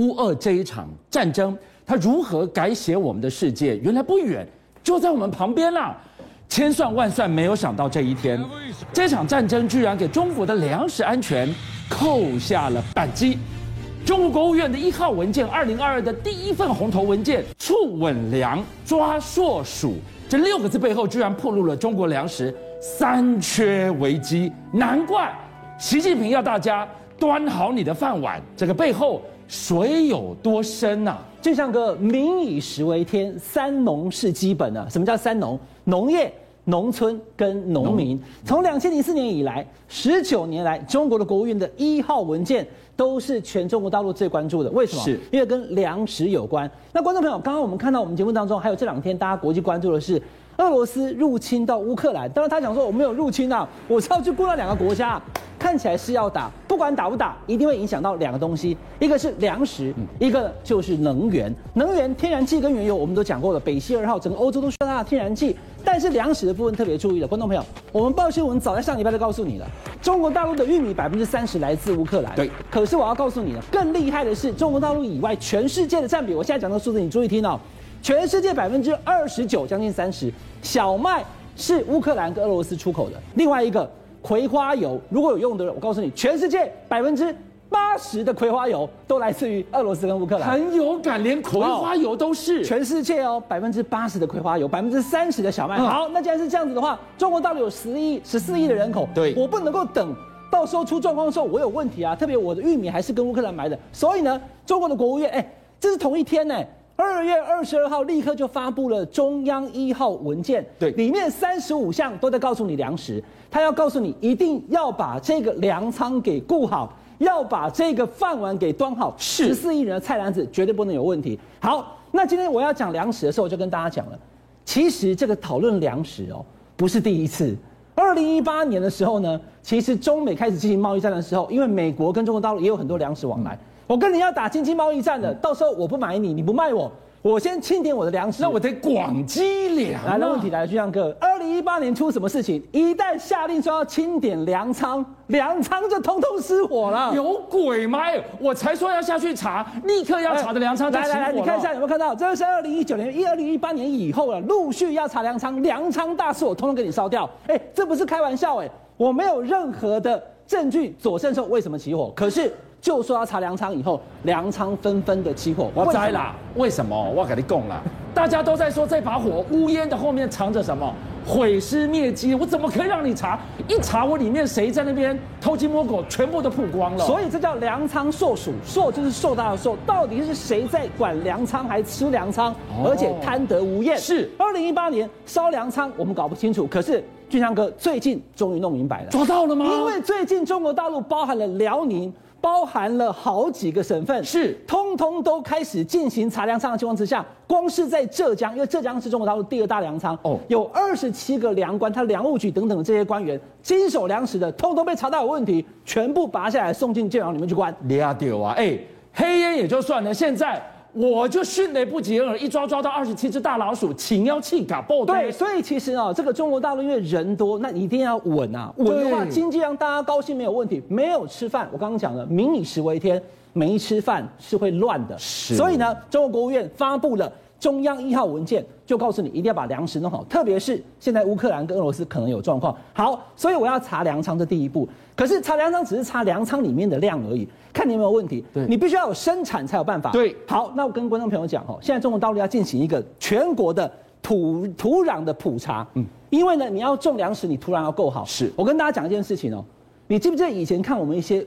乌俄这一场战争，它如何改写我们的世界？原来不远，就在我们旁边啦！千算万算，没有想到这一天，这场战争居然给中国的粮食安全扣下了扳机。中国国务院的一号文件，二零二二的第一份红头文件，促稳粮、抓硕鼠，这六个字背后，居然暴露了中国粮食三缺危机。难怪习近平要大家端好你的饭碗，这个背后水有多深呐、啊？就像个民以食为天，三农是基本的。什么叫三农？农业。农村跟农民，从两千零四年以来，十九年来，中国的国务院的一号文件都是全中国大陆最关注的。为什么？是因为跟粮食有关。那观众朋友，刚刚我们看到我们节目当中，还有这两天大家国际关注的是俄罗斯入侵到乌克兰。当然，他讲说我没有入侵啊，我是要去过那两个国家。看起来是要打，不管打不打，一定会影响到两个东西，一个是粮食，一个就是能源。能源，天然气跟原油，我们都讲过了，北溪二号，整个欧洲都需要它的天然气。但是粮食的部分特别注意了，观众朋友，我们报新闻早在上礼拜就告诉你了，中国大陆的玉米百分之三十来自乌克兰。对，可是我要告诉你了，更厉害的是中国大陆以外，全世界的占比，我现在讲的数字你注意听哦，全世界百分之二十九，将近三十，小麦是乌克兰跟俄罗斯出口的。另外一个。葵花油如果有用的人，我告诉你，全世界百分之八十的葵花油都来自于俄罗斯跟乌克兰。很有感，连葵花油都是。全世界哦，百分之八十的葵花油，百分之三十的小麦。好，那既然是这样子的话，中国到底有十亿、十四亿的人口，对，我不能够等到时候出状况的时候，我有问题啊。特别我的玉米还是跟乌克兰买的，所以呢，中国的国务院，哎，这是同一天呢。二月二十二号，立刻就发布了中央一号文件，对，里面三十五项都在告诉你粮食，他要告诉你一定要把这个粮仓给顾好，要把这个饭碗给端好，十四亿人的菜篮子绝对不能有问题。好，那今天我要讲粮食的时候，我就跟大家讲了，其实这个讨论粮食哦，不是第一次。二零一八年的时候呢，其实中美开始进行贸易战的时候，因为美国跟中国大陆也有很多粮食往来。我跟你要打经济贸易战的，到时候我不买你，你不卖我，我先清点我的粮食，那我得广积粮。来，那问题来了，俊相哥，二零一八年出什么事情？一旦下令说要清点粮仓，粮仓就通通失火了。有鬼吗？我才说要下去查，立刻要查的粮仓。来来来，你看一下有没有看到？这是二零一九年，一二零一八年以后了，陆续要查粮仓，粮仓大事我通通给你烧掉。哎，这不是开玩笑哎，我没有任何的证据佐证说为什么起火，可是。就说要查粮仓以后，粮仓纷纷的起火，我栽啦！为什么？我跟你讲啦，大家都在说这把火乌烟的后面藏着什么？毁尸灭迹！我怎么可以让你查？一查我里面谁在那边偷鸡摸狗，全部都曝光了。所以这叫粮仓硕鼠，硕就是硕大的硕。到底是谁在管粮仓还吃粮仓，而且贪得无厌？是二零一八年烧粮仓，我们搞不清楚。可是俊相哥最近终于弄明白了，抓到了吗？因为最近中国大陆包含了辽宁。包含了好几个省份，是通通都开始进行查粮仓的情况之下，光是在浙江，因为浙江是中国大陆第二大粮仓，哦，有二十七个粮官，他粮务局等等这些官员经手粮食的，通通被查到有问题，全部拔下来送进监牢里面去关。抓到啊！哎，黑烟也就算了，现在。我就迅雷不及掩耳，一抓抓到二十七只大老鼠，请要气嘎爆。对，所以其实啊，这个中国大陆因为人多，那你一定要稳啊，稳的话经济让大家高兴没有问题。没有吃饭，我刚刚讲了，民以食为天，没吃饭是会乱的。是，所以呢，中国国务院发布了中央一号文件，就告诉你一定要把粮食弄好，特别是现在乌克兰跟俄罗斯可能有状况。好，所以我要查粮仓这第一步。可是查粮仓只是查粮仓里面的量而已，看你有没有问题。对，你必须要有生产才有办法。对，好，那我跟观众朋友讲哦，现在中国大陆要进行一个全国的土土壤的普查。嗯，因为呢，你要种粮食，你土壤要够好。是，我跟大家讲一件事情哦，你记不记得以前看我们一些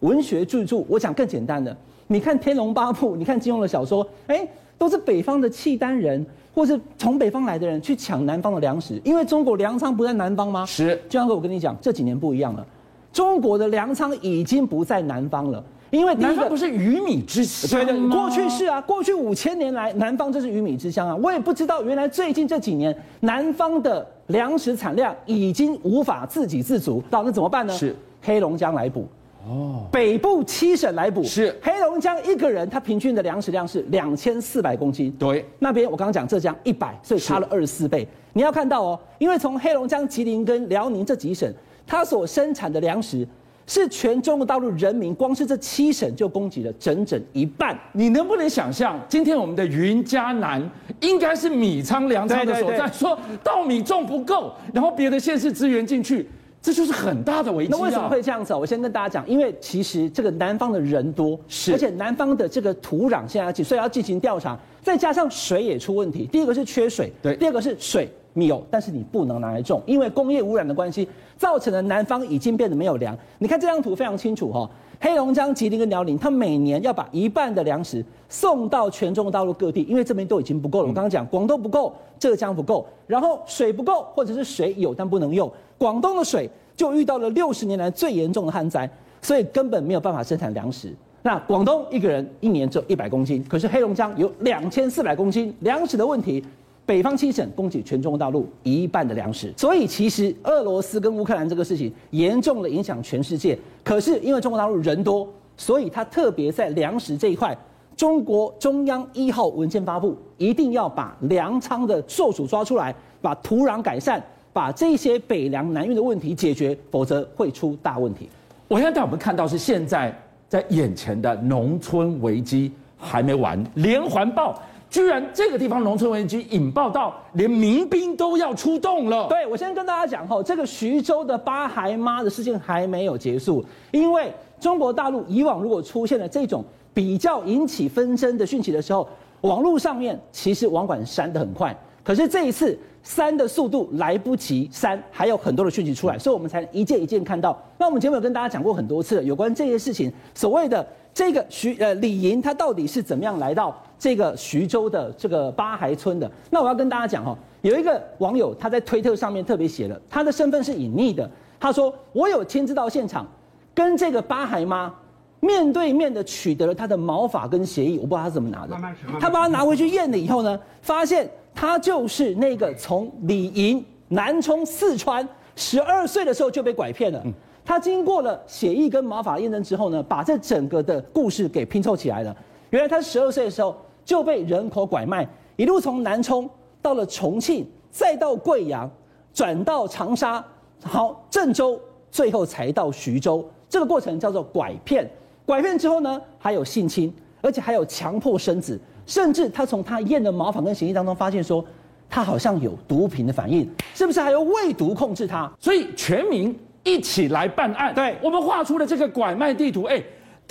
文学巨著？我讲更简单的，你看《天龙八部》，你看金庸的小说，哎，都是北方的契丹人，或是从北方来的人去抢南方的粮食，因为中国粮仓不在南方吗？是，就像哥，我跟你讲，这几年不一样了。中国的粮仓已经不在南方了，因为南方不是鱼米之乡对对，过去是啊，过去五千年来，南方就是鱼米之乡啊。我也不知道，原来最近这几年，南方的粮食产量已经无法自给自足，到那怎么办呢？是黑龙江来补，哦，北部七省来补，是黑龙江一个人他平均的粮食量是两千四百公斤，对，那边我刚刚讲浙江一百，所以差了二十四倍。你要看到哦，因为从黑龙江、吉林跟辽宁这几省。它所生产的粮食，是全中国大陆人民光是这七省就供给了整整一半。你能不能想象，今天我们的云嘉南应该是米仓粮仓的所在，说稻米种不够，然后别的县市支援进去。这就是很大的危机啊。那为什么会这样子？我先跟大家讲，因为其实这个南方的人多，是，而且南方的这个土壤现在要进，所以要进行调查，再加上水也出问题。第一个是缺水，对，第二个是水有，但是你不能拿来种，因为工业污染的关系，造成了南方已经变得没有粮。你看这张图非常清楚哈，黑龙江、吉林跟辽宁，它每年要把一半的粮食送到全中国大陆各地，因为这边都已经不够了。我刚刚讲广东不够，浙江不够，然后水不够，或者是水有但不能用。广东的水就遇到了六十年来最严重的旱灾，所以根本没有办法生产粮食。那广东一个人一年只有一百公斤，可是黑龙江有两千四百公斤粮食的问题。北方七省供给全中国大陆一半的粮食，所以其实俄罗斯跟乌克兰这个事情严重的影响全世界。可是因为中国大陆人多，所以他特别在粮食这一块，中国中央一号文件发布，一定要把粮仓的受阻抓出来，把土壤改善。把这些北粮南运的问题解决，否则会出大问题。我现在带我们看到是现在在眼前的农村危机还没完，连环爆，居然这个地方农村危机引爆到连民兵都要出动了。对，我先跟大家讲吼，这个徐州的八孩妈的事件还没有结束，因为中国大陆以往如果出现了这种比较引起纷争的讯息的时候，网络上面其实网管删得很快，可是这一次。删的速度来不及删，还有很多的讯息出来，所以我们才一件一件看到。那我们节目有跟大家讲过很多次，有关这些事情，所谓的这个徐呃李莹，他到底是怎么样来到这个徐州的这个八孩村的？那我要跟大家讲哈，有一个网友他在推特上面特别写了，他的身份是隐匿的，他说我有亲自到现场，跟这个八孩妈面对面的取得了他的毛发跟血液，我不知道他怎么拿的，他把他拿回去验了以后呢，发现。他就是那个从李营南充四川，十二岁的时候就被拐骗了。他经过了血议跟毛发验证之后呢，把这整个的故事给拼凑起来了。原来他十二岁的时候就被人口拐卖，一路从南充到了重庆，再到贵阳，转到长沙，好郑州，最后才到徐州。这个过程叫做拐骗。拐骗之后呢，还有性侵，而且还有强迫生子。甚至他从他验的毛发跟血液当中发现说，他好像有毒品的反应，是不是还有喂毒控制他？所以全民一起来办案。对，我们画出了这个拐卖地图。哎，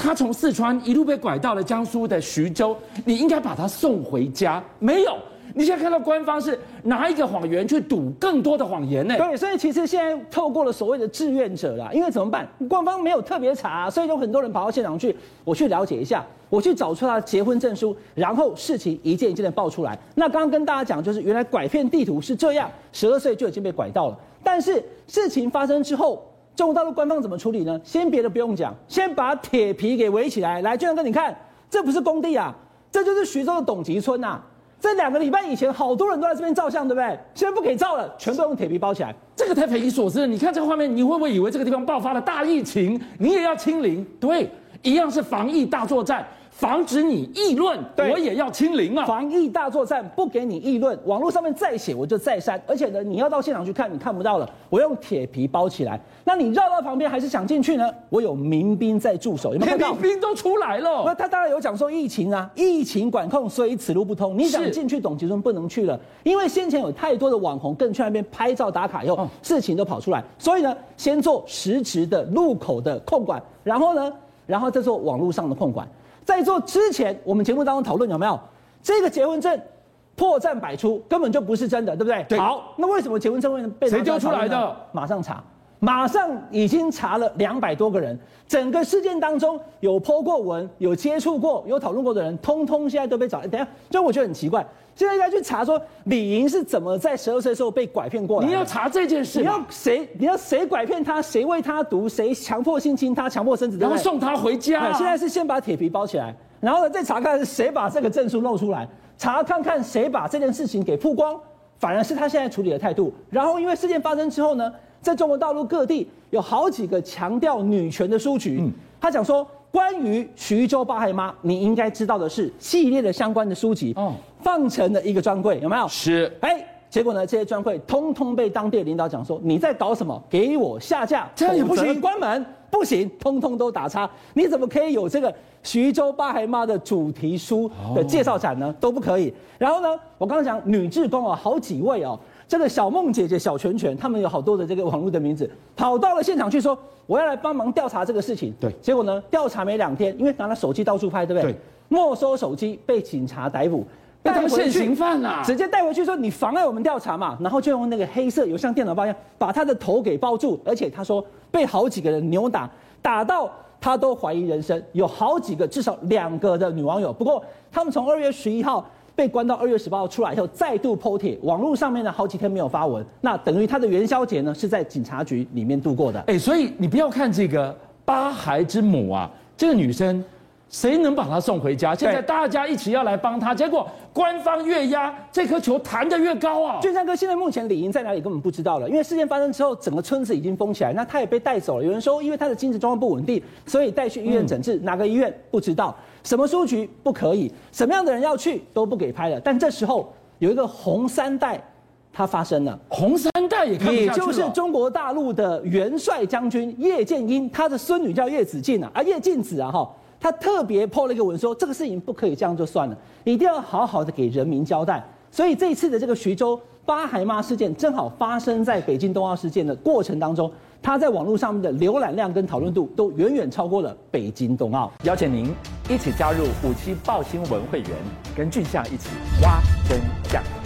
他从四川一路被拐到了江苏的徐州，你应该把他送回家，没有。你现在看到官方是拿一个谎言去赌更多的谎言呢？对，所以其实现在透过了所谓的志愿者啦，因为怎么办？官方没有特别查，所以有很多人跑到现场去，我去了解一下，我去找出他的结婚证书，然后事情一件一件的爆出来。那刚刚跟大家讲，就是原来拐骗地图是这样，十二岁就已经被拐到了。但是事情发生之后，中国大陆官方怎么处理呢？先别的不用讲，先把铁皮给围起来。来，俊相哥，你看，这不是工地啊，这就是徐州的董集村呐、这。两个礼拜以前，好多人都在这边照相，对不对？现在不给照了，全部用铁皮包起来，这个太匪夷所思了。你看这个画面，你会不会以为这个地方爆发了大疫情？你也要清零？对，一样是防疫大作战。防止你议论，我也要清零啊！防疫大作战，不给你议论，网络上面再写我就再删。而且呢，你要到现场去看，你看不到了，我用铁皮包起来。那你绕到旁边还是想进去呢？我有民兵在驻守，有没有看到？民兵都出来了。那他当然有讲说疫情啊，疫情管控，所以此路不通。你想进去董其村不能去了，因为先前有太多的网红更去那边拍照打卡以后，嗯、事情都跑出来。所以呢，先做实质的路口的控管，然后呢，然后再做网络上的控管。在做之前，我们节目当中讨论有没有这个结婚证破绽百出，根本就不是真的，对不对？对。好，那为什么结婚证会被谁丢出来的？马上查，马上已经查了两百多个人，整个事件当中有 po 过文、有接触过、有讨论过的人，通通现在都被找。等一下，就我觉得很奇怪。现在应该去查说李莹是怎么在十二岁的时候被拐骗过来。你要查这件事，你要谁？你要谁拐骗他？谁喂他毒？谁强迫性侵他？强迫生子？然后送他回家啊。现在是先把铁皮包起来，然后呢再查看是谁把这个证书露出来，查看看谁把这件事情给曝光，反而是他现在处理的态度。然后因为事件发生之后呢，在中国大陆各地有好几个强调女权的书局，嗯，他讲说。关于徐州八孩妈，你应该知道的是系列的相关的书籍，哦，放成了一个专柜，有没有？是。哎，结果呢，这些专柜通通被当地的领导讲说，你在搞什么？给我下架，这样也不行，关门。不行，通通都打叉。你怎么可以有这个徐州八孩妈的主题书的介绍展呢？都不可以。然后呢，我刚刚讲女志工啊，好几位哦，这个小梦姐姐、小泉泉，他们有好多的这个网络的名字，跑到了现场去说，我要来帮忙调查这个事情。对，结果呢，调查没两天，因为拿了手机到处拍，对不对？对，没收手机被警察逮捕。带回现行犯啊！直接带回去说，你妨碍我们调查嘛，然后就用那个黑色有像电脑包一样把他的头给包住，而且他说被好几个人扭打，打到他都怀疑人生，有好几个至少两个的女网友。不过他们从二月十一号被关到二月十八号出来以后，再度 PO 帖，网络上面呢好几天没有发文，那等于他的元宵节呢是在警察局里面度过的。哎，所以你不要看这个八孩之母啊，这个女生。谁能把他送回家？现在大家一起要来帮他，结果官方越压，这颗球弹得越高啊！俊山哥，现在目前李莹在哪里根本不知道了，因为事件发生之后，整个村子已经封起来，那他也被带走了。有人说，因为他的精神状况不稳定，所以带去医院诊治，哪个医院不知道，什么书局不可以，什么样的人要去都不给拍了。但这时候有一个红三代，他发生了，红三代也看，也就是中国大陆的元帅将军叶剑英，他的孙女叫叶子静啊，啊叶静子啊哈。他特别 po 了一个文说，这个事情不可以这样就算了，一定要好好的给人民交代。所以这一次的这个徐州八孩妈事件，正好发生在北京冬奥事件的过程当中，他在网络上面的浏览量跟讨论度都远远超过了北京冬奥。邀请您一起加入五七报新闻会员，跟俊相一起挖真相。